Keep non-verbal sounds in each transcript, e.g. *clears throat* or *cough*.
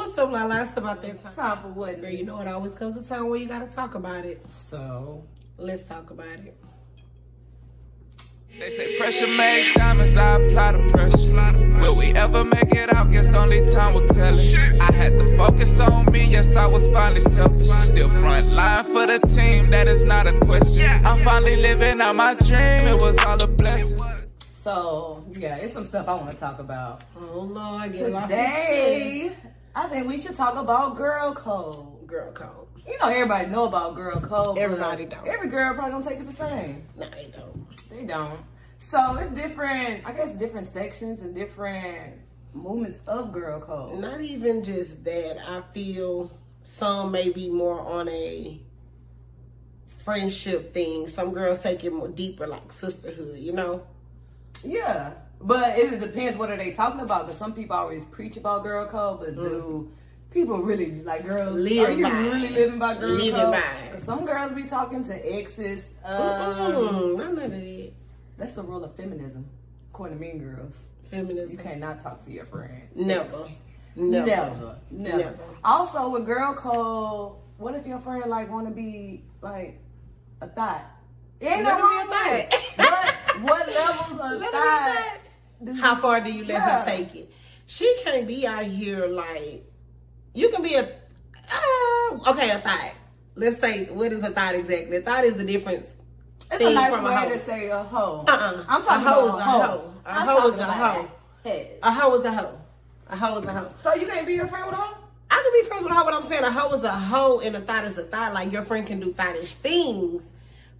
What's up, Lala? It's about that time. Time for what? Girl, you know it always comes a time where you gotta talk about it. So let's talk about it. They say pressure make diamonds, I apply the pressure. Will we ever make it out? Guess only time will tell it. I had to focus on me, yes, I was finally selfish. Still front line for the team, that is not a question. I'm finally living out my dream, it was all a blessing. So yeah, it's some stuff I want to talk about. Oh Lord, get off Today, I think we should talk about girl code. Girl code. You know, everybody know about girl code. Everybody don't. Every girl probably don't take it the same. Nah, they don't. They don't. So it's different. I guess different sections and different movements of girl code. Not even just that. I feel some may be more on a friendship thing. Some girls take it more deeper, like sisterhood. You know. Yeah, but it depends what are they talking about. Because some people always preach about girl code, but do people really like girls? Live are you by really living by girl Living code? by some girls be talking to exes. Um, none of that. That's the rule of feminism, according to Mean Girls. Feminism. You cannot talk to your friend. Never. Never. Never. Never. Never. Also, with girl code, what if your friend like want to be like a thought? It ain't no wrong with it. What, what levels of *laughs* thought? That. do you- How far do you let Yeah. her take it? She can't be out here like you can be a uh, okay a thought. Let's say what is a thought exactly? A thought is a difference. It's a nice a way hoe. to say a hoe. Uh-uh. I'm talking A hoe about is a hoe. A hoe is a hoe. A hoe is a hoe. A hoe is a hoe. So you can't be your friend with a hoe? I can be friends with a hoe, but I'm saying a hoe is a hoe and a thought is a thought. Like your friend can do thottish things,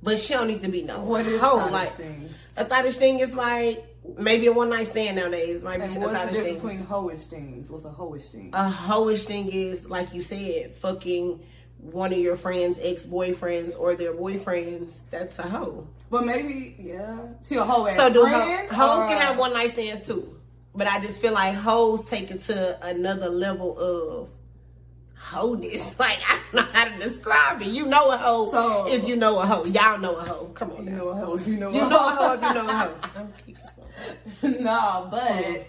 but she don't need to be no What hoe. like things? a thottish thing is like maybe a one night stand nowadays. Might be And a what's the difference thing. between hoish things? What's a hoish thing? a hoish thing is like you said, fucking one of your friends' ex boyfriends or their boyfriends. That's a hoe. but maybe, yeah. She a hoe So do ho- friend? hoes or- can have one night stands too, but I just feel like hoes take it to another level of wholeness. *laughs* Like I don't know how to describe it. You know a hoe So- if you know a hoe. Y'all know a hoe. Come on, You now. know a hoe you know a hoe. You a know a hoe if you know a hoe. *laughs* *laughs* No, but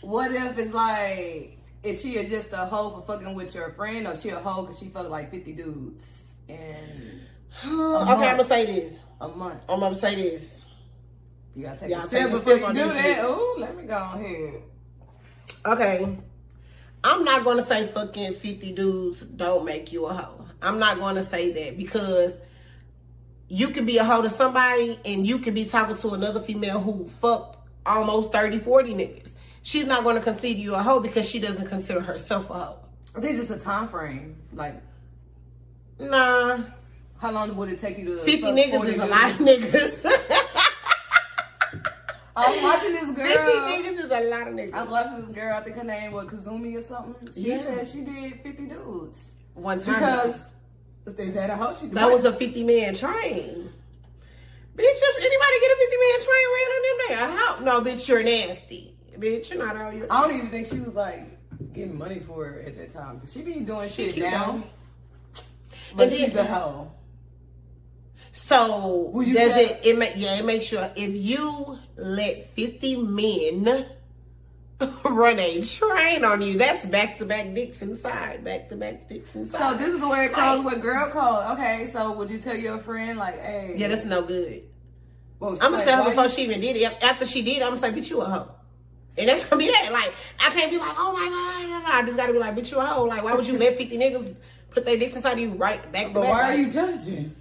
what if it's like, is she just a hoe for fucking with your friend, or she a hoe because she fucked like fifty dudes *sighs* And. okay, I'm gonna say this. a month? I'm gonna say this. You gotta take Y'all a sip before you do that. shit. Ooh, let me go ahead. Okay. I'm not gonna say fucking 50 dudes don't make you a hoe. I'm not gonna say that because you could be a hoe to somebody and you could be talking to another female who fucked almost 30, 40 niggas. She's not gonna consider you a hoe because she doesn't consider herself a hoe. It's just a time frame. Like, Nah. how long would it take you to 50 niggas is a lot of niggas. *laughs* I was watching this girl. 50 girl. niggas is a lot of niggas. I was watching this girl. I think her name was Kazumi or something. She Yeah. said she did fifty dudes One time. because they said a hoe she That was a 50 man train. Bitch, if anybody get a 50 man train ran on them there, how? No, bitch, you're nasty. Bitch, you're not out here. I don't even think she was like getting money for it at that time. she be doing She shit now, but And she's then- a hoe. So does say- it? It make yeah. It makes sure if you let 50 men *laughs* run a train on you, that's back to back dicks inside, back to back dicks inside. So this is where it comes Like- with girl code. Okay, so would you tell your friend like, hey, yeah, that's no good. well, I'm gonna tell her before you- she even did it. After she did, I'm gonna say, bitch, you a hoe. And that's gonna be that. Like, I can't be like, oh my god, no, no. I just gotta be like, bitch, you a hoe. Like, why would you let 50 niggas put their dicks inside of you right back to But back? why are Like, you judging?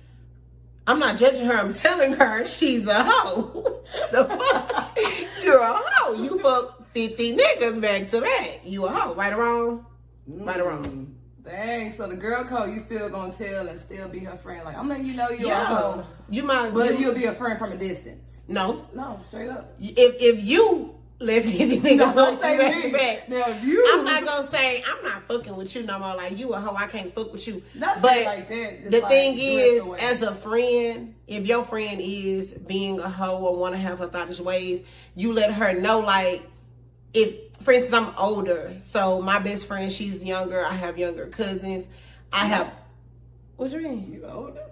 I'm not judging her. I'm telling her she's a hoe. *laughs* the fuck? *laughs* You're a hoe. You fuck 50 niggas back to back. You a hoe. Right or wrong? Right or wrong? Mm. Dang, so the girl code you still gonna tell and still be her friend. Like I'm letting you know you're a hoe, You might but you, you'll be a friend from a distance. No. No, straight up. If if you let *laughs* 50 niggas No, don't say back me. to back, Now if you, I'm not gonna say I'm not fucking with you no more. Like you a hoe, I can't fuck with you. Not but like that, the like thing is, as a friend, if your friend is being a hoe or want to have her thoughtish ways, you let her know. Like if, for instance, I'm older, so my best friend she's younger. I have younger cousins. I have. What you mean? you older.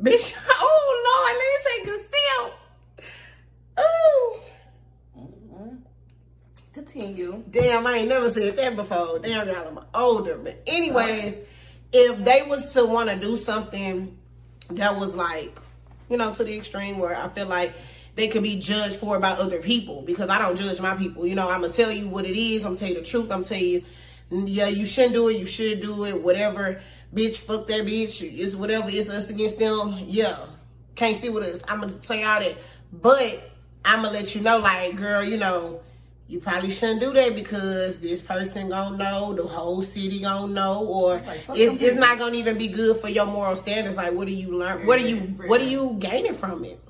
Bitch, *laughs* oh Lord, let me take a sip. Ooh. Continue. Damn, I ain't never said that before. Damn, y'all, I'm older. But anyways, if they was to want to do something that was like, you know, to the extreme where I feel like they could be judged for by other people because I don't judge my people. You know, I'm gonna tell you what it is. I'm gonna tell you the truth. I'm gonna tell you, yeah, you shouldn't do it. You should do it. Whatever, bitch. Fuck that bitch. It's whatever. It's us against them. Yeah, can't see what us. I'm gonna say all that, but I'm gonna let you know, like, girl, you know you probably shouldn't do that because this person gonna know, the whole city gonna know, or Like, it's, it's not gonna even be good for your moral standards. Like, what are you learn? What are you? What are you gaining from it?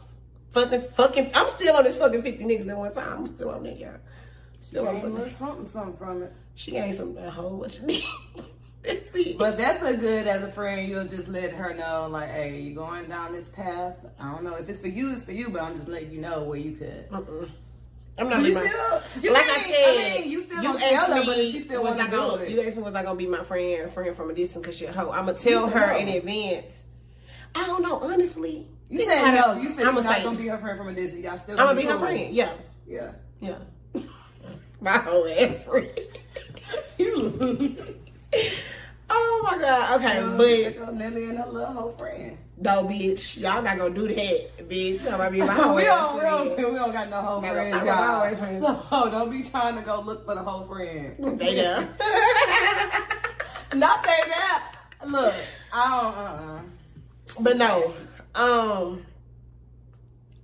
Fucking, fucking. I'm still on this fucking fifty niggas at one time. I'm still on that, y'all. Still on Ain't fucking. something, something from it. She ain't some a whole bunch of *laughs* That's it. But that's a good as a friend. You'll just let her know, like, hey, you going down this path. I don't know if it's for you, it's for you. But I'm just letting you know where you could. Mm-mm. I'm not. You my- still, you like I said, I mean, you still you don't tell asked her, me, but she still was I to gonna, you asked me was I gonna be my friend, friend from a distance because she a hoe. I'm gonna tell her in advance. I don't know, honestly. You said no. You said you're not gonna be her friend from a distance. Y'all still. I'm gonna be her cool. friend. Yeah, Yeah. yeah. *laughs* my whole ass friend. *laughs* You. oh my god. Okay, but but Nelly and her little whole friend. no, bitch, y'all not gonna do that, bitch. I'm gonna be my *laughs* whole we, ass don't, we, don't, friend. we don't got no whole friends, y'all. always friends. So don't be trying to go look for the whole friend. They there. Not they that. Look, I don't. Uh. uh But no, um,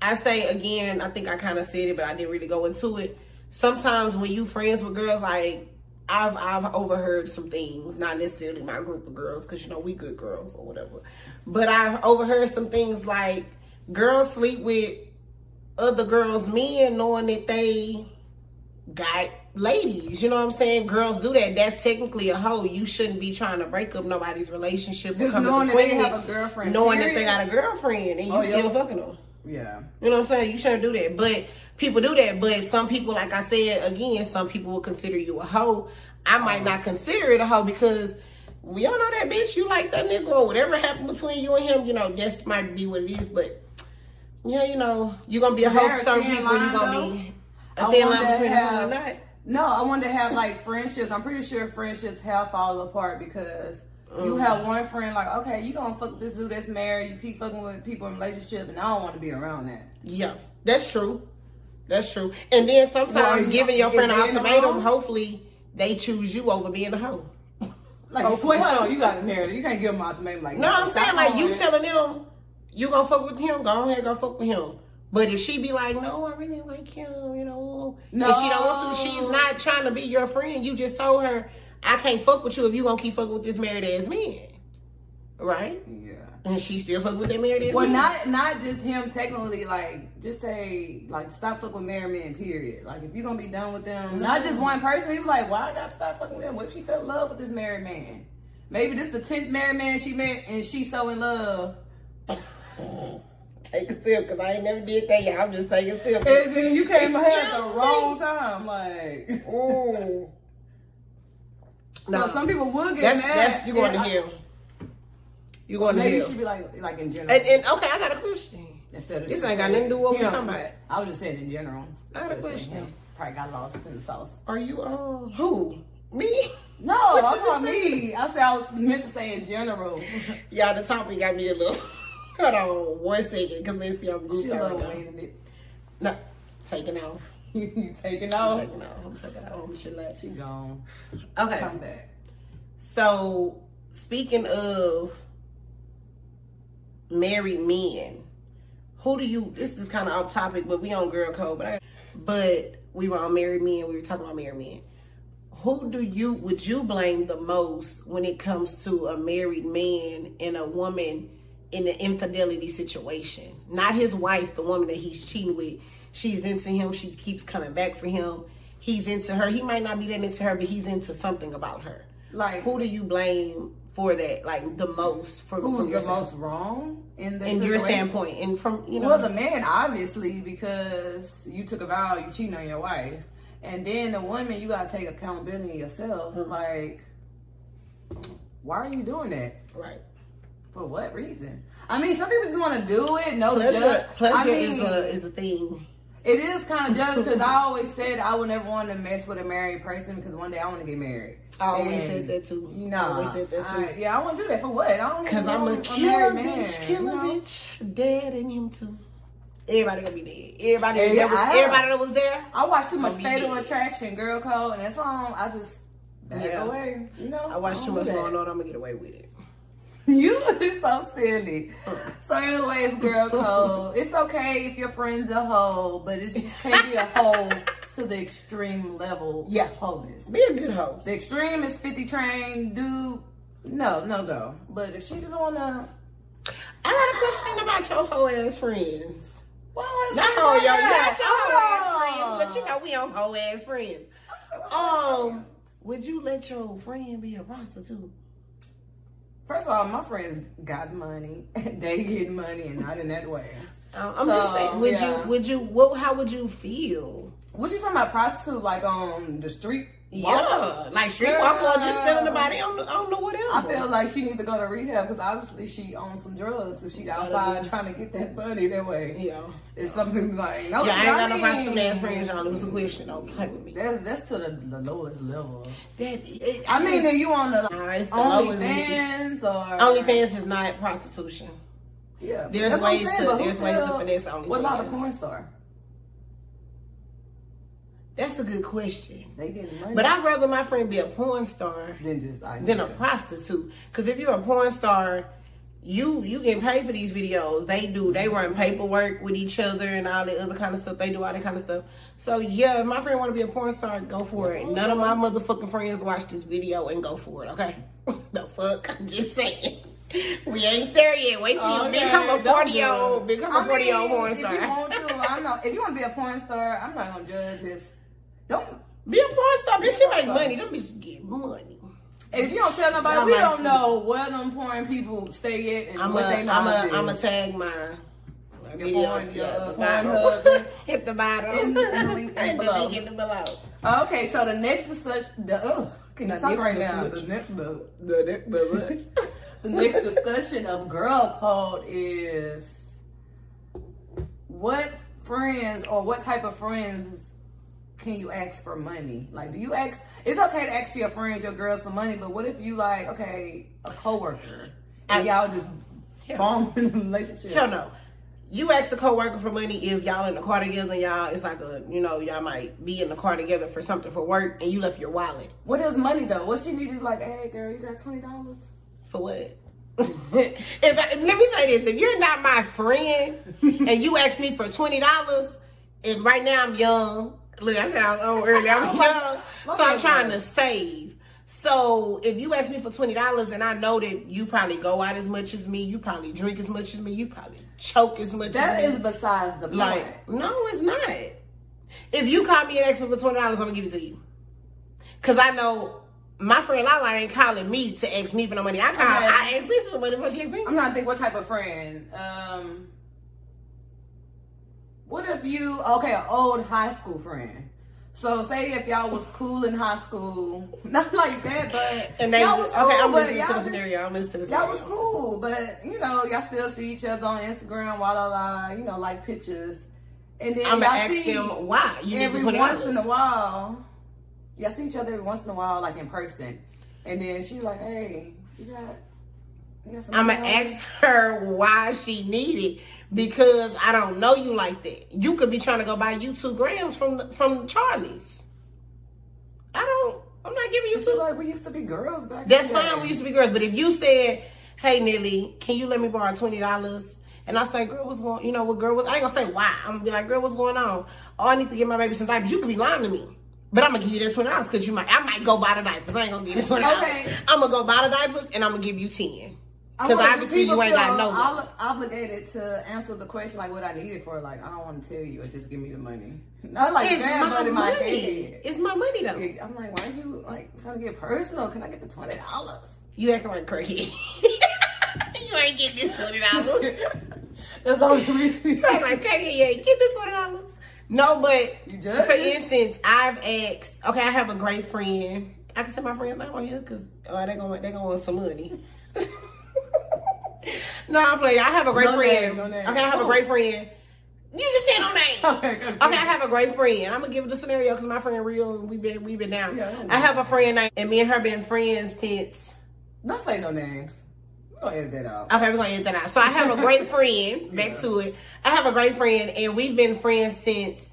I say again, I think I kind of said it, but I didn't really go into it. Sometimes when you friends with girls, like I've I've overheard some things, not necessarily my group of girls, because you know we good girls or whatever, but I've overheard some things like girls sleep with other girls' men, knowing that they got ladies. You know what I'm saying? Girls do that. That's technically a hoe. You shouldn't be trying to break up nobody's relationship. Just knowing that they have a girlfriend, knowing that they got a girlfriend, and you Oh, still fucking them. Yeah. You know what I'm saying? You shouldn't do that. But people do that. But some people, like I said again, some people will consider you a hoe. I might uh-huh. not consider it a hoe because we all know that bitch. You like that nigga or whatever happened between you and him. You know, this might be what it is. But yeah, you know, you're gonna be a hoe for some people. You're gonna though? be I thin line between have- and not. No, I want to have like friendships. I'm pretty sure friendships have fallen apart because you have mm. one friend like, okay, you gonna fuck with this dude that's married. You keep fucking with people in relationship, and I don't want to be around that. Yeah, that's true. That's true. And then sometimes Well, giving your friend an they in the ultimatum, hopefully they choose you over being a hoe. Like, Oh. wait, hold on, you got a narrative. You can't give them ultimatum like that. No. I'm saying like you telling them you gonna fuck with him, go ahead, go fuck with him. But if she be like, no, I really like him, you know, and she don't want to, she's not trying to be your friend. You just told her, I can't fuck with you if you gonna keep fucking with this married ass man, right? Yeah. And she still fuck with that married ass Well, man. not not just him. Technically, like just say like stop fucking with married men. Period. Like if you gonna be done with them, not just mm-hmm. one person. He was like, why I gotta stop fucking with him? What if she fell in love with this married man? Maybe this the tenth married man she met, and she's so in love. Take a sip, cause I ain't never did that. I'm just taking a sip. And then you came here at the wrong time. Like, Ooh. so No. some people will get That's mad. that's you going to I- hell. You going to Maybe hell. she be like, like in general. And, and okay, I got a question. Instead of This ain't got nothing to do with what we him. talking about. I was just saying in general. I got a Instead of saying question. Probably got lost in the sauce. Are you um who? Me? No, *laughs* I you was talking me. I said I was meant to say in general. *laughs* Y'all, the topic got me a little. Hold on one second, cause let's see I'm goofy right now. No, taking off. *laughs* you taking I'm off. taking off. I'm taking off. Oh, I'm chill She gone. Okay, Come back. so speaking of married men, who do you? This is kind of off topic, but we on girl code. But I, but we were on married men. We were talking about married men. Who do you would you blame the most when it comes to a married man and a woman in the infidelity situation? Not his wife, the woman that he's cheating with. She's into him. She keeps coming back for him. He's into her. He might not be that into her, but he's into something about her. Like Who do you blame for that? Like the most from, who's the your most wrong in the in your situation? standpoint, and from you know. Well, the man obviously because you took a vow, you cheating on your wife, and then the woman you gotta take accountability yourself. Mm-hmm. Like, why are you doing that? right. For what reason? I mean, some people just want to do it. No Pleasure, judge. pleasure I mean, is a is a thing. It is kind of judged because *laughs* I always said I would never want to mess with a married person because one day I want to get married. I always And, said that too. You know, I always said that too. I- yeah, I want to do that for what? I don't know. Cause I'm a killer bitch, killer you know? bitch, dead in him too. Everybody gonna be dead. Everybody, Yeah, that was, I everybody that was there. I watched too much Fatal. Attraction, Girl Code, and that's why I, I just back Yeah. away. You know, I watched too much going on. I'm gonna get away with it. *laughs* You is so silly. So, anyways, girl *laughs* code. It's okay if your friend's a hoe, but it just can't be a hoe *laughs* to the extreme level Yeah. wholeness. Be a good hoe. The extreme is 50 train, dude. No, no, no. But if she just wanna, I got a question about your hoe ass friends. well, Not hoe, yo, not your hoe ass Oh. friends, but you know we on hoe ass friends. Um, would you let your friend be a prostitute? First of all, my friends got money. *laughs* they get money, and not in that way. Uh, I'm just saying. Would yeah. you? Would you? What? How would you feel? What you talking about prostitute like on the street? Yeah, like streetwalker or just selling the body on, the, on the whatever. I feel like she needs to go to rehab because obviously she owns some drugs. If she outside trying to get that money that way, Yeah. it's something like no. Yeah, I ain't got no mean, prostitute ass friends, y'all. It was a question. Don't play with me. That's that's to the, the lowest level. That, it, I mean, are you on the Nah, it's the OnlyFans or OnlyFans is not prostitution. Yeah, There's what ways saying, to- there's ways to still- finesse OnlyFans. What about a porn star? That's a good question. They getting money, But I'd rather my friend be a porn star than just like than a prostitute. Because if you're a porn star, you you get paid for these videos. They do. They run paperwork with each other and all the other kind of stuff. They do all that kind of stuff. So yeah, if my friend want to be a porn star, go for it. None of my motherfucking friends watch this video and go for it. Okay, *laughs* the fuck? I'm just saying. We ain't there yet. Wait till Oh, you become a forty year old, become I a forty year old porn If you want to, I'm not. If you want to be a porn star, I'm not gonna judge his. Don't. Be a porn star, bitch. You make money. Them bitches get money. And if you don't tell nobody, we don't know where them porn people stay at and I'm what a, they I'm knowledge a, I'm a tag my, my video porn- yeah, uh, the porn bottom. hub. Hit *laughs* the bottom. In- *laughs* in the link And below. link in the below. Okay, so the next discussion, the ugh, can you talk right now? The, discussion. ne- the, The, the, the, the next discussion of girl code is what friends or what type of friends can you ask for money? Like, do you ask? It's okay to ask your friends, your girls for money, but what if you like, okay, a coworker and y'all just bomb *laughs* in a relationship? Hell no. You ask a coworker for money if y'all in the car together and y'all, it's like a, you know, y'all might be in the car together for something for work and you left your wallet. What is money though? What she need is like, hey girl, you got twenty dollars? For what? *laughs* if I, let me say this, if you're not my friend *laughs* and you ask me for twenty dollars, and right now I'm young. Look, I said I was old earlier. I'm *laughs* young, so I'm trying to save. So if you ask me for twenty dollars and I know that you probably go out as much as me, you probably drink as much as me, you probably choke as much That as is me. besides the point. like no, it's not. If you call me and ask me for twenty dollars, I'm gonna give it to you. Cause I know my friend Lala ain't calling me to ask me for no money. I call, Okay. I ask Lisa for money before she ask me. I'm trying to think what type of friend. Um, what if you okay, an old high school friend? So say if y'all was cool in high school, *laughs* not like that, but And they y'all was cool, okay. I'm listening to the scenario. I'm listening to the Y'all was cool, but you know, y'all still see each other on Instagram, la la la, you know, like pictures. And then I'm y'all gonna ask see them why you every once in a while. Y'all see each other every once in a while, like in person. And then she's like, Hey, you got you got I'm gonna ask her why she need it because I don't know you like that. You could be trying to go buy you two grams from from Charlie's. I don't. I'm not giving you two. like, we used to be girls back That's in fine. day." We used to be girls. But if you said, "Hey, Nelly, can you let me borrow twenty dollars?" and I say, "Girl, what's going? You know what, girl? What, I ain't gonna say why. I'm gonna be like, "Girl, what's going on?" Oh, I need to get my baby some diapers. You could be lying to me. But I'm gonna give you this one dollars because you might. I might go buy the diapers. I ain't gonna give this dollars. Okay. I'm gonna go buy the diapers and I'm gonna give you ten. Because obviously you ain't got no. obli- obligated to answer the question like what I need it for. Like I don't want to tell you, or just give me the money. Not like It's my but my head. It's my money though. I'm like, why are you like trying to get personal? Can I get the twenty dollars? You acting like crazy. *laughs* you ain't getting this twenty dollars. *laughs* That's reason. You like crackhead. You ain't get this twenty dollars. No, but for instance, I've asked. Okay, I have a great friend. I can say my friend's name on here because uh, they gonna they gonna want some money. *laughs* no, I'm playing. I have a great No name, friend. no name. Okay, I have a great friend. You just said no name. *laughs* Okay, good. Okay, I have a great friend. I'm gonna give it the scenario because my friend real and we've been we've been down. Yeah, I. I have a friend named, and me and her been friends since. Don't say no names. We're gonna edit that out. Okay, we're gonna end that out. So I have a great *laughs* friend. Back Yeah. to it. I have a great friend, and we've been friends since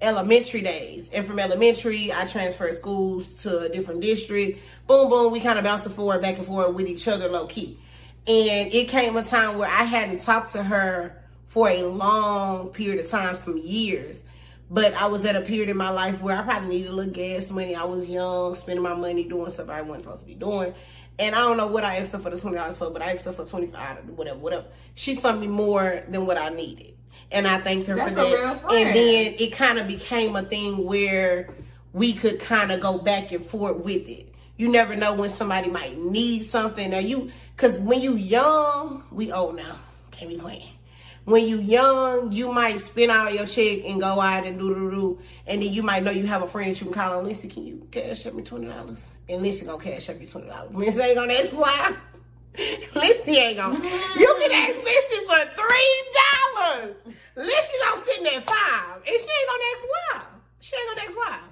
elementary days. And from elementary, I transferred schools to a different district. Boom, boom. We kind of bounced forward, back and forth with each other, low key. And it came a time where I hadn't talked to her for a long period of time, some years. But I was at a period in my life where I probably needed a little gas money. I was young, spending my money doing stuff I wasn't supposed to be doing. And I don't know what I asked her for the twenty dollars for, but I asked her for twenty five, whatever, whatever. She sent me more than what I needed, and I thanked her That's for that. And then it kind of became a thing where we could kind of go back and forth with it. You never know when somebody might need something. Now you, because when you young, we old now, can't be playing. When you young, you might spend all your check and go out and do do do, and then you might know you have a friend that you can call on. Listen, can you cash up me twenty dollars? And Lenci gonna cash up you twenty dollars. Lenci ain't gonna ask why. *laughs* Lenci ain't gonna. You can ask Lenci for three dollars. Lenci gonna sitting at five, and she ain't gonna ask why. She ain't gonna ask why.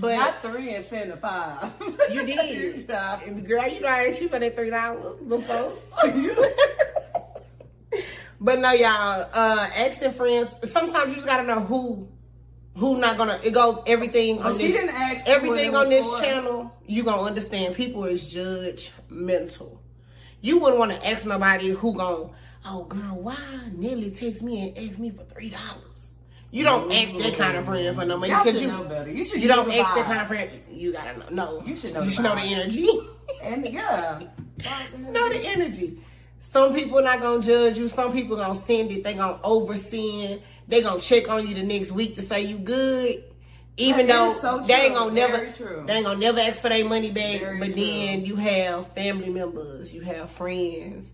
But Not three and send a five. *laughs* you did. *laughs* Girl, you know I asked you for that three dollars before. *laughs* but no, y'all, uh asking friends, sometimes you just gotta know who who not gonna it goes everything on she this didn't ask everything on this for. channel, you gonna understand people is judgmental. You wouldn't want to ask nobody who gon' oh girl, why Nelly text me and ask me for three dollars? You don't mm-hmm. ask that kind of friend for no money because should you know better. You should you don't ask that kind of friend. You gotta know. No, You should know You the should know the energy. And yeah. *laughs* know the energy. Some people not gonna judge you. Some people gonna send it. They gonna oversend. They gonna check on you the next week to say you good. Even though so they ain't gonna never, true. they ain't gonna never ask for their money back. Very but true. then you have family members, you have friends,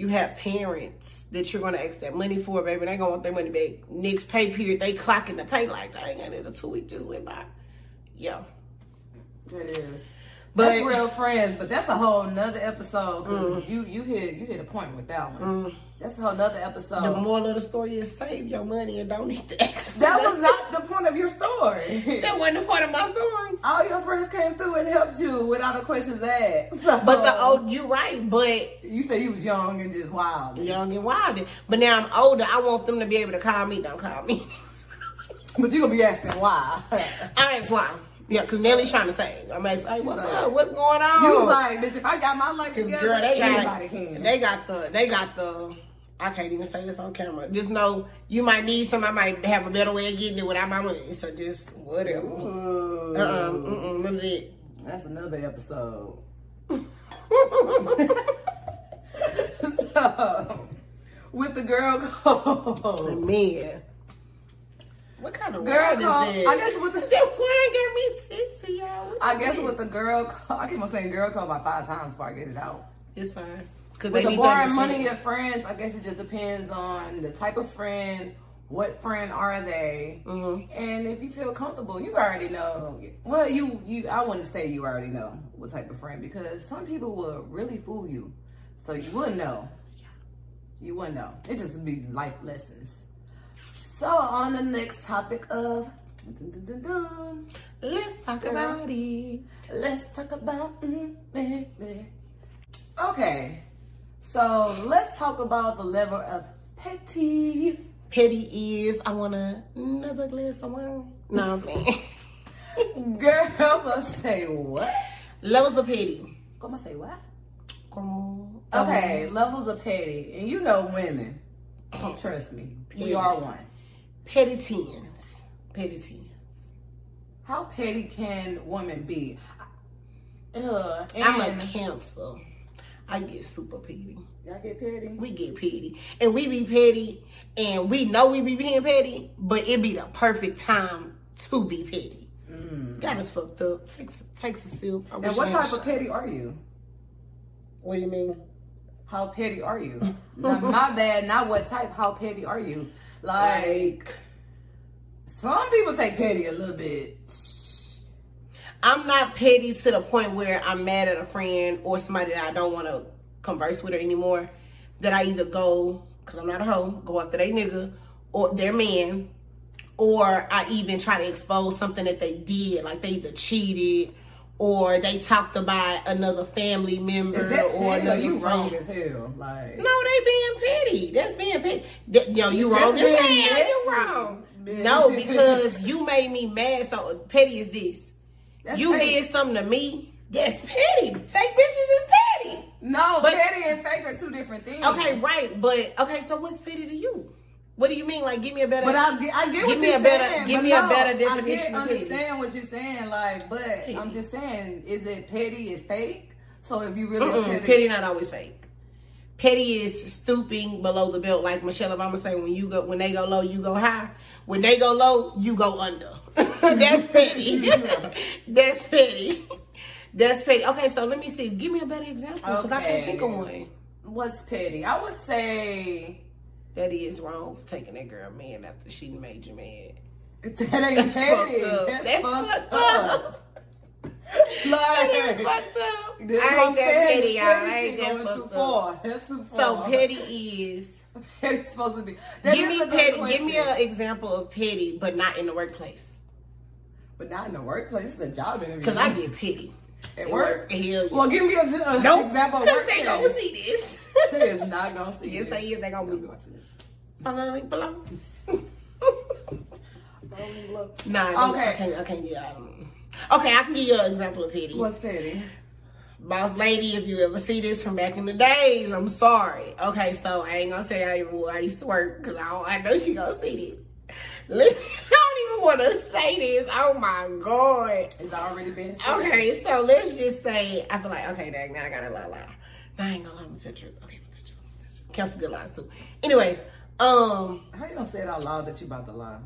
you have parents that you're gonna ask that money for, baby. They gonna want their money back next pay period. They clocking the pay like they ain't got it. A two week just went by. Yo, It is. But- that's real friends, but that's a whole nother episode. 'cause mm-hmm. you you hit you hit a point with that one. Mm-hmm. That's a whole nother episode. the moral of the story is save your money and don't need to ask. that was not the point of your story. *laughs* That wasn't the point of my story. All your friends came through and helped you without the questions asked. So, But the old, you right. But you said you was young and just wild. young and wild. But now I'm older. I want them to be able to call me. Don't call me. *laughs* But you gonna be asking why. *laughs* I ask why. Yeah, cause Nelly's trying to say. I'm asking, hey, what's like- up? What's going on? you was like, bitch, if I got my life Cause together, girl, they anybody can. they got the, they got the. I can't even say this on camera. Just know you might need some. I might have a better way of getting it without my money. So just whatever. Ooh. Uh uh-uh, mm none of that. That's another episode. *laughs* so, with the girl code. Man. What kind of Girl code. that? I guess with the- that word got me tipsy, y'all. I guess with the girl code, I keep on saying girl code about five times before I get it out. It's fine. Cause With the borrowing money of friends, I guess it just depends on the type of friend, what friend are they, Mhm. and if you feel comfortable, you already know. Well, you you I wouldn't say you already know what type of friend because some people will really fool you, so you wouldn't know. You wouldn't know. It just would be life lessons. So on the next topic of. dun, dun, dun, Let's talk Girl. about it. Let's talk about mm, me, me. Okay, so let's talk about the level of petty. Petty is I want another glass of wine. No, I'm playing. *laughs* Girl, must say what? Levels of petty. Come on, say what? Come on. Okay, levels of petty, and you know women. *clears throat* Trust me, we are one. Petty tens. Petty tens. How petty can women be? Uh, I'm a cancer. I get super petty. y'all get petty. We get petty. And we be petty. And we know we be being petty. But it be the perfect time to be petty. Mm. Got us fucked up. Takes takes a sip. I And what type of petty are you? What do you mean? How petty are you? *laughs* not, not bad, not what type. How petty are you? Like, some people take petty a little bit. I'm not petty to the point where I'm mad at a friend or somebody that I don't want to converse with her anymore. That I either go, because I'm not a hoe, go after they nigga, or their man, or I even try to expose something that they did, like they either cheated or they talked about another family member or another you wrong friend. as hell? Like No, they being petty. That's being petty. Yo, you wrong as hell. You wrong. No, *laughs* because you made me mad. So petty is this. That's you fake. did something to me. That's petty. Fake bitches is petty. No, But- petty and fake are two different things. Okay, right. But okay, so what's petty to you? What do you mean? Like, give me a better. But I get, I get Give what me you're a better- saying. give me a no, better I definition petty. understand what you're saying, like, but I'm just saying, is it petty? Is fake? So if you really Mm-mm, petty, petty not always fake. Petty is stooping below the belt, like Michelle Obama say. When you go, when they go low, you go high. When they go low, you go under. *laughs* That's petty. *laughs* That's petty. That's petty. Okay, so let me see. Give me a better example because I can't think of one. what's petty? I would say That is wrong for taking that girl man after she made you mad. *laughs* that ain't That's petty. fucked. That's, That's fucked fucked up. up. Like, is fucked up. I ain't that petty, y'all. I ain't that too fucked up. far. That's too far. So petty is Petty's supposed to be. That give me petty. Give me an example of petty, but not in the workplace. But not in the workplace. It's a job interview. Cause I get petty at work. Hell yeah. Well, give me a, a Nope. example of *laughs* work. they gonna see this. *laughs* They is not gonna see Yes, this. they is. They gonna Don't be watching this. Follow the link below. *laughs* Nah, Okay. I can't. I can't get out of them. Okay, I can give you an example of petty. What's petty? Boss lady, if you ever see this from back in the days, I'm sorry. Okay, so I ain't gonna say I, where I used to work because I, I know she gonna see this. Let me, I don't even want to say this. Oh my god. It's already been said. Okay, so let's just say I feel like okay, dang, now I gotta lie, lie. No, I ain't gonna lie, I'm gonna tell the truth. Okay, I'm gonna tell the truth. The good lies too. Anyways, um, How you gonna say it out loud that you about to lie?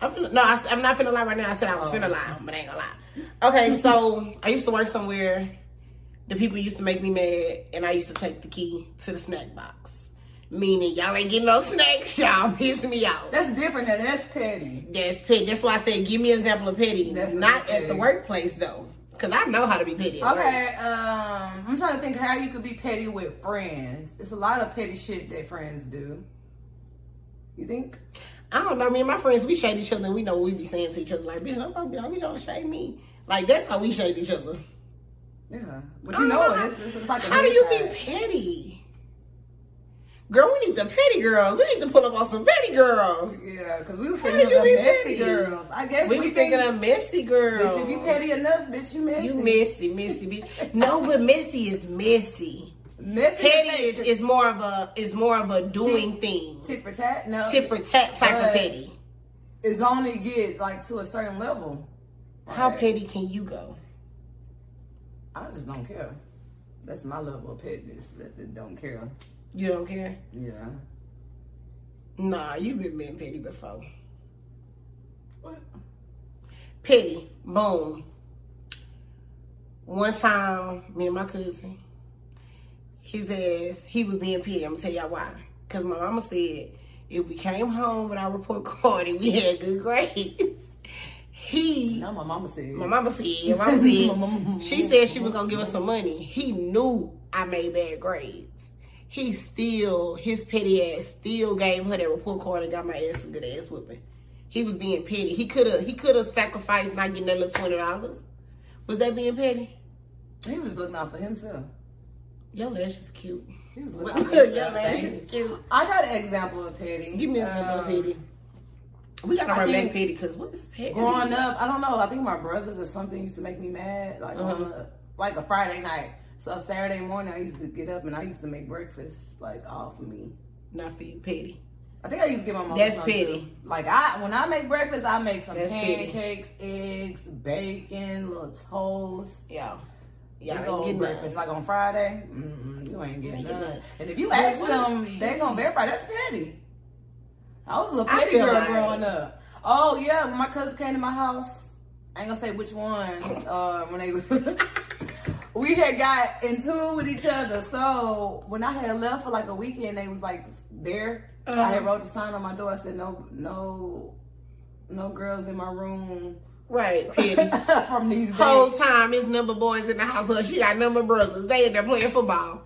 I'm finna, no, I, am not finna lie right now. I said I was Oh. finna lie, but I ain't gonna lie. Okay, so I used to work somewhere. The people used to make me mad, and I used to take the key to the snack box. Meaning, y'all ain't getting no snacks, y'all *laughs* piss me off. That's different than that's petty. That's petty. That's why I said, give me an example of petty. That's not petty. at the workplace though, because I know how to be petty. Okay, um, I'm trying to think how you could be petty with friends. It's a lot of petty shit that friends do. You think? I don't know. Me and my friends, we shade each other, and we know what we be saying to each other. Like, bitch, don't talk about. We trying to shade me. Like that's how we shade each other. Yeah, but you know. It's, it's, it's like a How do you headshot. be petty? Girl, we need the petty girls. We need to pull up on some petty girls. Yeah, because we was How thinking of messy petty? girls. I guess We we thinking think, of messy girls. bitch, if you petty enough, bitch, you messy. You messy, messy, bitch. No, but messy is messy. Messy Petty is, is more of a is more of a doing thing. tit for tat. No, Tit for tat type of But- petty. it's only get like to a certain level. How petty can you go? I just don't care. That's my level of pettiness. That, that don't care. You don't care? Yeah. Nah, you've been being petty before. What? Petty. Boom. One time, me and my cousin, his ass, he was being petty. I'm gonna tell y'all why. Cause my mama said if we came home with our report card and we had good grades, *laughs* he Now my mama said. my mama said, my mama said, *laughs* she said she was gonna give us some money. He knew I made bad grades. He still, his petty ass still gave her that report card and got my ass a good ass whooping. He was being petty. He could have, he could have sacrificed not getting that little twenty dollars. Was that being petty? He was looking out for himself. Your lash is cute. He was *laughs* looking out for Your lash is cute. I got an example of petty. Give me a example of Um, petty. We gotta run back petty because what is petty? Growing up, I don't know. I think my brothers or something used to make me mad, like on Uh-huh. a, like a Friday night. So Saturday morning, I used to get up and I used to make breakfast, like all for me. Not for you, petty. I think I used to give my mom. That's petty. too. Like I, when I make breakfast, I make some That's petty. pancakes, eggs, bacon, little toast. Y'all, y'all ain't old breakfast. none. Like on Friday, mm-mm, you ain't getting none. none. And if you ask what them, they petty? gonna verify. That's petty. I was a little petty girl growing up. Oh yeah, when my cousin came to my house, I ain't gonna say which ones. *laughs* Uh, when they *laughs* we had got into it with each other. So when I had left for like a weekend, they was like there. I Uh-huh. had wrote the sign on my door. I said no, no, no girls in my room Right, *laughs* petty. from these days. Whole time, it's number boys in the household. She got number brothers. They in there playing football.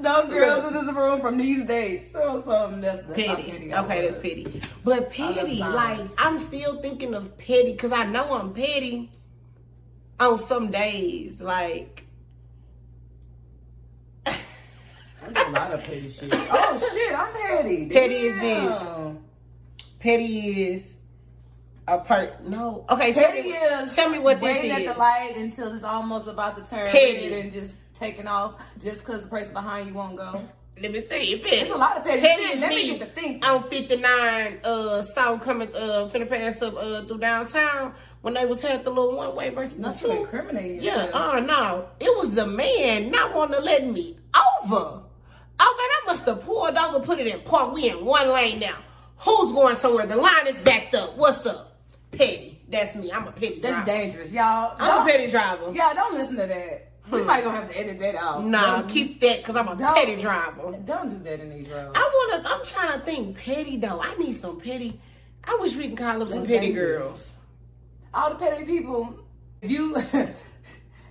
no girls in this room from these dates. So something that's, that's petty. petty I okay, that's petty. But petty, like I'm still thinking of petty because I know I'm petty on some days. Like I do a lot of petty shit. Oh shit, I'm petty. Petty is this. Damn. petty is a part. No, okay. Tell Petty me, is tell me what this waiting is. at the light until it's almost about to turn Petty. red and just taking off just because the person behind you won't go. Let me tell you, petty. It's a lot of petty, Petty shit. is Let me me get to think. on 59 uh South coming uh finna pass up uh through downtown when they was had the little one way versus the Not to two. incriminate Yeah, yourself. oh no. It was the man not wanting to let me over. Must have pulled over, put it in park. We in one lane now. Who's going somewhere? The line is backed up. What's up? Petty. That's me. I'm a petty That's driver. dangerous, y'all. I'm Don't- a petty driver. Yeah, don't listen to that. We hmm. might gonna have to edit that out. Nah, Don't- keep that because I'm a petty driver. Don't do that in these roads. I wanna I'm trying to think petty though. I need some petty. I wish we can call up some petty dangerous. girls. All the petty people, if you, *laughs*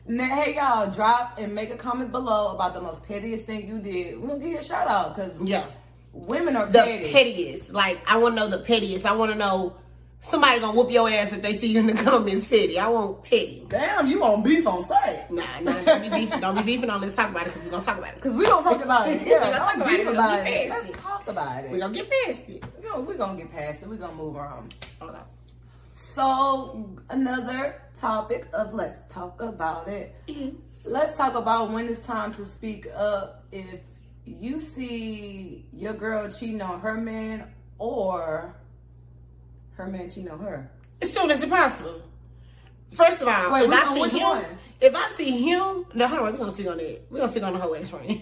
now, hey y'all, drop and make a comment below about the most pettiest thing you did. We're gonna give you a shout out because Yeah. women are The petty. pettiest. Like I wanna know the pettiest. I wanna know somebody gonna whoop your ass if they see you in the *laughs* comments petty. I want petty. Damn, you want beef on site. Nah, nah, don't be beefing. Don't be beefing on. Let's talk about it because we're gonna talk about it. Cause we gonna talk about it. *laughs* Yeah, We gonna talk about it. About it. Let's it. talk about it. We're gonna get past it. We're gonna, we're gonna get past it. We're gonna move on. Hold on. So another topic of let's talk about it. Yes. Let's talk about when it's time to speak up if you see your girl cheating on her man or her man cheating on her. As soon as it's possible. First of all, Wait, if I see him, one? if I see him, no, hold on, we're gonna speak on that. We're gonna speak on the whole ex friend.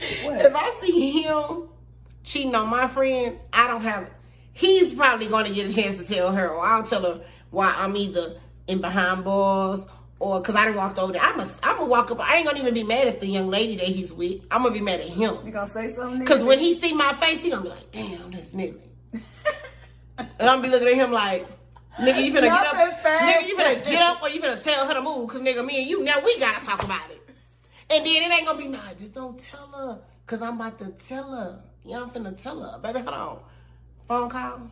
If I see him cheating on my friend, I don't have. He's probably gonna get a chance to tell her, or I'll tell her why I'm either in behind bars or because I didn't walk over there. I'm a, I'm gonna walk up. I ain't gonna even be mad at the young lady that he's with. I'm gonna be mad at him. You gonna say something? Because when he see my face, he gonna be like, damn, that's nigga. *laughs* and I'm gonna be looking at him like, nigga, you finna get up. Fast. Nigga, you finna get up or you finna tell her to move. Cause nigga, me and you, now we gotta talk about it. And then it ain't gonna be, nah, just don't tell her. Cause I'm about to tell her. Yeah, I'm finna tell her. Baby, hold on. Phone call.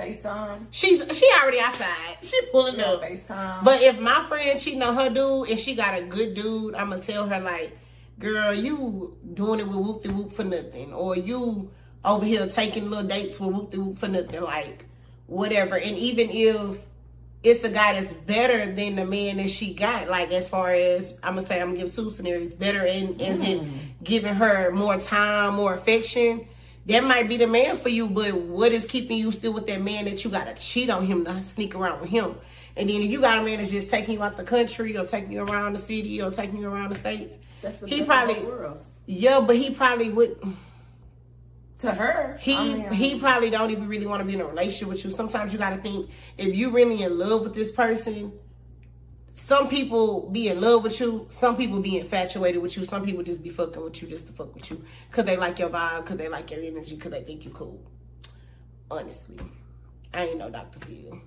FaceTime. She's she already outside. She pulling up. FaceTime. But if my friend cheating on her dude and she got a good dude, I'm gonna tell her like, girl, you doing it with whoop de whoop for nothing, or you over here taking little dates with whoop de whoop for nothing, like whatever. And even if it's a guy that's better than the man that she got, like as far as I'm gonna say, I'm gonna give two scenarios, better in as in mm. giving her more time, more affection. That might be the man for you, but what is keeping you still with that man that you gotta cheat on him to sneak around with him? And then if you got a man that's just taking you out the country or taking you around the city or taking you around the states, that's the he probably world. yeah, but he probably would. To her, He I mean, he probably don't even really want to be in a relationship with you. Sometimes you got to think if you really in love with this person. Some people be in love with you. Some people be infatuated with you. Some people just be fucking with you just to fuck with you because they like your vibe, because they like your energy, because they think you cool. Honestly, I ain't no Dr. Phil.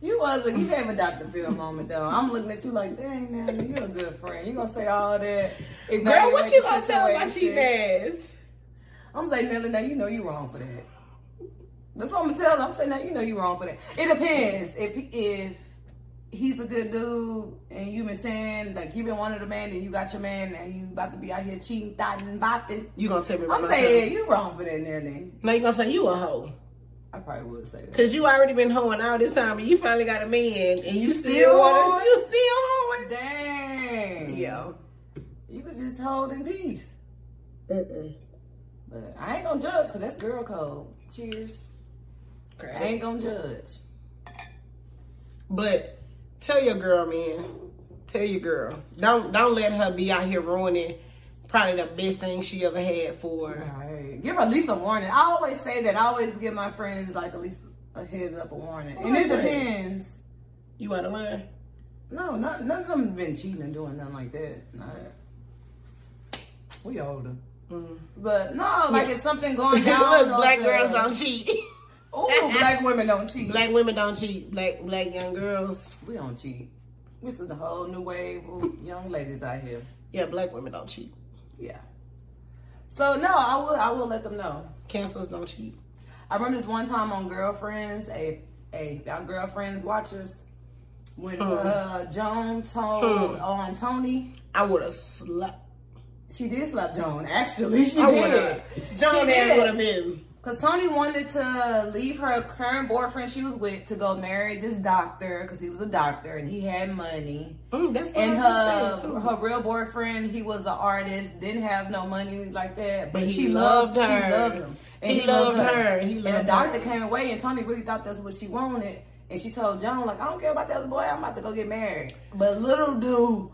You was a, you gave a Dr. Phil moment though. I'm looking at you like, dang, now you're a good friend. You gonna say all that? Girl, what you gonna tell my cheating ass? I'm saying, Nelly, now you know you wrong for that. That's what I'm gonna tell him. I'm saying, now you know you wrong for that. It depends. If if he's a good dude and you've been saying like you've been wanting a man and you got your man and you about to be out here cheating, thotting, bopping. You gonna tell me about I'm saying time. you wrong for that, Nelly. No, you gonna say you a hoe. I probably would say that. Cause you already been hoeing all this time and you finally got a man and you still, Still wanna you still hoeing. Dang. Yeah. You could just hold in peace. Mm-mm. But I ain't gonna judge because that's girl code. Cheers. I ain't gonna judge. But tell your girl, man. Tell your girl. Don't don't let her be out here ruining probably the best thing she ever had for her. Right. Give her at least a warning. I always say that. I always give my friends like at least a heads up, a warning. And it depends. You out of line? No, not, none of them been cheating and doing nothing like that. Nah. We older. Mm. But no, like if something going *laughs* down. Look, black girls don't cheat. *laughs* Ooh, *laughs* black women don't cheat. black women don't cheat. Black black young girls. We don't cheat. This is the whole new wave of young ladies out here. Yeah, black women don't cheat. Yeah. So no, I will I will let them know. Cancers don't cheat. I remember this one time on Girlfriends, a a our girlfriends watchers, when uh Joan told on Toni, I would have slapped. she did slap Joan. Actually, *laughs* she I did. have. John ass did. would have been. Cause Toni wanted to leave her current boyfriend she was with to go marry this doctor because he was a doctor and he had money. Mm, that's And her her real boyfriend, he was an artist, didn't have no money like that, but But she loved, loved She her. loved him, He loved her. He loved and the doctor her. came away, and Toni really thought that's what she wanted. And she told Joan, like, I don't care about that other boy. I'm about to go get married. But little dude,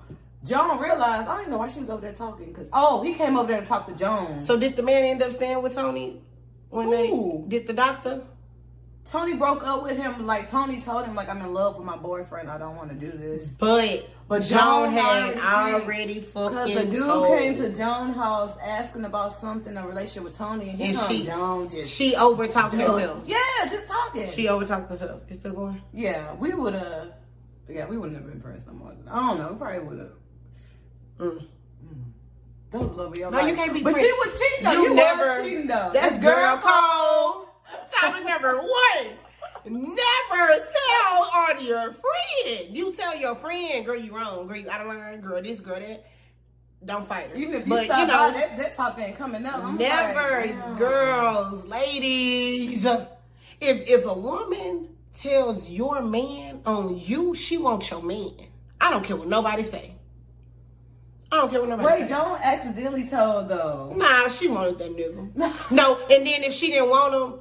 Joan realized I didn't know why she was over there talking. Cause oh, he came over there to talk to Joan. So did the man end up staying with Toni when Who? they did the doctor? Toni broke up with him. Like Toni told him, like, I'm in love with my boyfriend. I don't want to do this. But But John Joan had already already Cause the dude told. came to Joan's house asking about something, a relationship with Toni, and he And she- Joan just She overtalked herself. yeah, just talking. She overtalked herself. You still going? yeah, we would have. Yeah, we wouldn't have been friends no more. I don't know. We probably would have. Mm. Was love of your No, life. you can't be But she was cheating though. You You, never- cheating though. That's girl code. Topic number one. Never tell on your friend. You tell your friend, girl, you wrong. Girl, you out of line. Girl, this, girl, that. Don't fight her. Even if you but stop you know, by, that, that top ain't coming up. I'm never, like, girls, ladies. If if a woman tells your man on you, she wants your man. I don't care what nobody say. I don't care what nobody say. Wait, Joan accidentally told though. Nah, she wanted that nigga. no, and then if she didn't want him,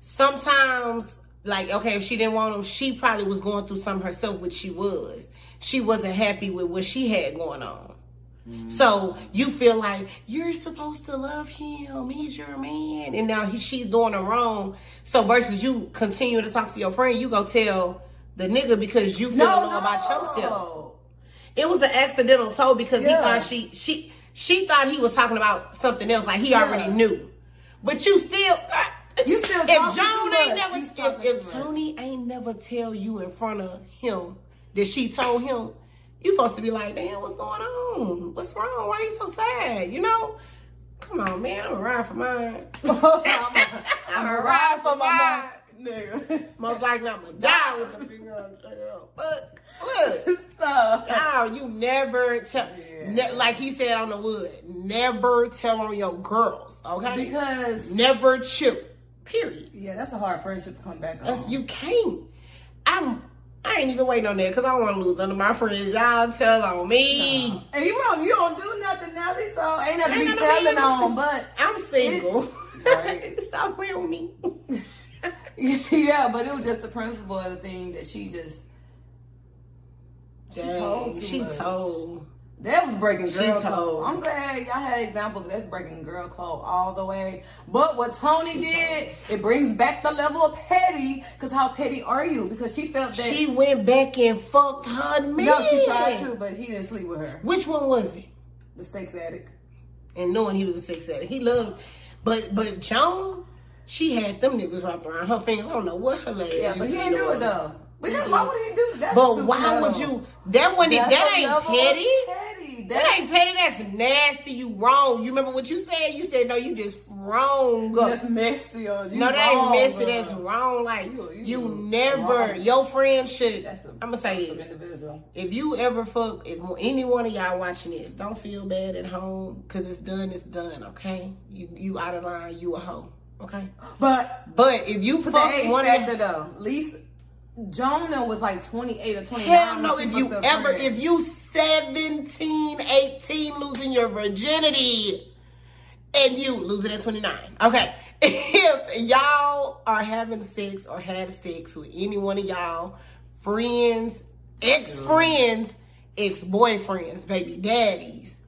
sometimes, like, okay, if she didn't want him, she probably was going through something herself, which she was. She wasn't happy with what she had going on. Mm. So you feel like you're supposed to love him. He's your man, and now he, she's doing it wrong. So versus you continue to talk to your friend, you go tell the nigga because you feel No, know about yourself. It was an accidental toe because he thought she she she thought he was talking about something else, like he Yeah. already knew. But you still, uh, You still if Joan ain't never, if, if. Toni ain't never tell you in front of him that she told him, you supposed to be like, damn, what's going on? What's wrong? Why are you so sad? You know? Come on, man, I'm a ride for mine. *laughs* I'm a *laughs* ride for my nigga. Most likely I'm gonna die with the finger on the trigger. But look. *laughs* so, How you never tell, Yeah. ne- like he said on the wood, never tell on your girls, okay? because never chew. Period. yeah, that's a hard friendship to come back on. That's you can't. I'm. I ain't even waiting on that because I don't want to lose none of my friends. Y'all tell on me. And you don't, you don't do nothing, Nelly, so ain't nothing to be telling on. But I'm single. *laughs* Right. Stop playing with me. *laughs* yeah, but it was just the principle of the thing that she just she Dang, told. Too She much. told. That was breaking She girl told. code. I'm glad y'all had examples. That's breaking girl code all the way. But what Toni did, it brings back the level of petty. Cause how petty are you? Because she felt that. She went back and fucked her man. no, she tried to, but he didn't sleep with her. Which one was it? The sex addict. and knowing he was a sex addict. He loved, but but Joan, she had them niggas wrapped around her finger. I don't know what her legs. Yeah, but he was didn't do it though. Because why would he do that? But why would you? That one, That's that ain't petty. petty. That That ain't petty. That's nasty. You wrong. You remember what you said? You said no. You just wrong. That's messy or you no, that wrong, ain't messy. That's wrong. Like You- you, you never. wrong. Your friend should. That's a I'm gonna say this. individual. If you ever fuck, if any one of y'all watching this, don't feel bad at home because it's done. It's done. Okay. You you out of line. You a hoe. Okay. But But if you fuck one factor of though. Least Jonah was like 28 or 29. hell no, if you ever, if you 17, 18 losing your virginity and you lose it at 29. Okay. *laughs* If y'all are having sex or had sex with any one of y'all friends, ex-friends, ex-boyfriends, baby daddies,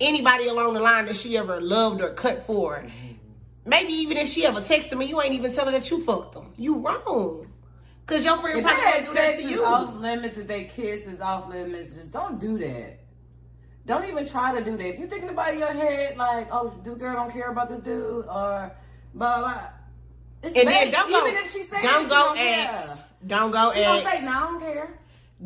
anybody along the line that she ever loved or cut for, mm-hmm. maybe even if she ever texted me, you ain't even telling that you fucked them. You wrong. Cause your friend if they probably had gonna do that to you. off limits, if they kiss is off limits, just don't do that. Don't even try to do that. If you're thinking about in your head, like, oh, this girl don't care about this dude, or blah blah. blah. It's And then don't even go. if she says don't go don't ask. care. Don't go She gonna ask. say, no, I don't care.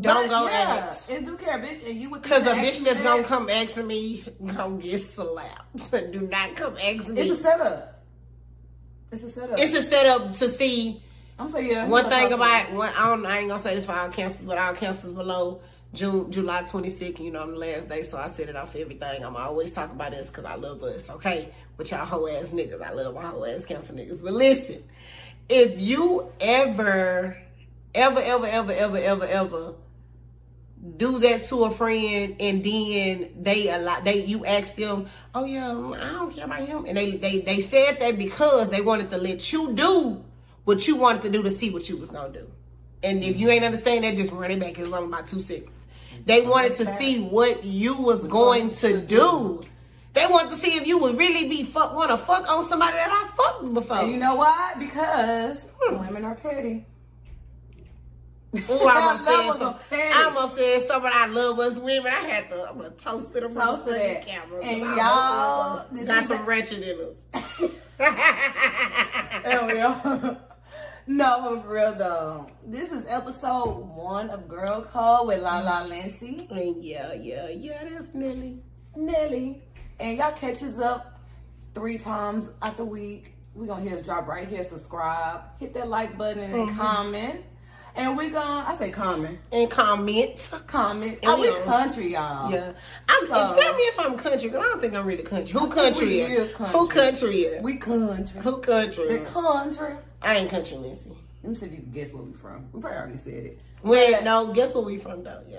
Don't But, go yeah, ask. And do care, bitch. And you would Cause a bitch that's action gonna that- come asking me gonna get slapped. *laughs* Do not come asking me. It's a setup. It's a setup. It's a setup to see I'm saying yeah. one thing about one. I, don't, I ain't gonna say this for all cancers, but all cancers below June, July 26th. You know, I'm the last day, so I set it off everything. I'm always talking about this because I love us. Okay, with y'all hoe ass niggas, I love my hoe ass cancer niggas. But listen, if you ever, ever, ever, ever, ever, ever, ever do that to a friend and then they a lot they you ask them oh yeah i don't care about him and they they they said that because they wanted to let you do what you wanted to do to see what you was gonna do and if you ain't understand that just run it back it was only about two seconds they wanted to see what you was going to do they wanted to see if you would really be fuck want to fuck on somebody that i fucked before And you know why? Because women are petty. Ooh, I almost, *laughs* said some. I almost said something I love us women. I had to, I'm gonna toast to the Toast to that. camera. And y'all, got some wretched in us. *laughs* *laughs* Hell yeah. No, for real though. This is episode one of Girl Code with La La Lenci. and yeah, yeah, yeah, that's Nelly. Nelly. And y'all catch us up three times out the week. we gonna hit us drop right here, subscribe, hit that like button and Mm-hmm. comment. And we gonna I say comment. And comment. Comment. And Oh, we country, y'all. Yeah. I'm, So- and tell me if I'm country, because I don't think I'm really country. Who country is? country. Who country is? We country. Who country? The country. I ain't country, Lenci. Let me see if you can guess where we from. We probably already said it. Well, no, guess where we from though, yeah.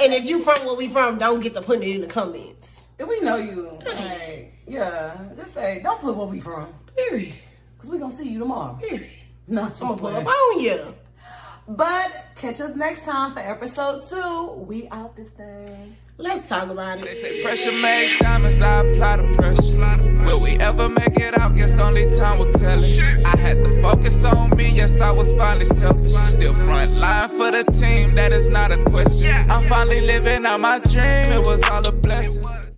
And if you from where we from, don't get to putting it in the comments. If we know you, like, yeah, just say, don't put where we from. Period. Because we gonna see you tomorrow. Period. No, I'm gonna pull just up on you. But catch us next time for episode two. We out this thing. Let's talk about it. They say pressure make diamonds, I apply the pressure. Will we ever make it out? Guess only time will tell it. I had to focus on me, yes, I was finally selfish. Still front line for the team, that is not a question. I'm finally living out my dream, it was all a blessing.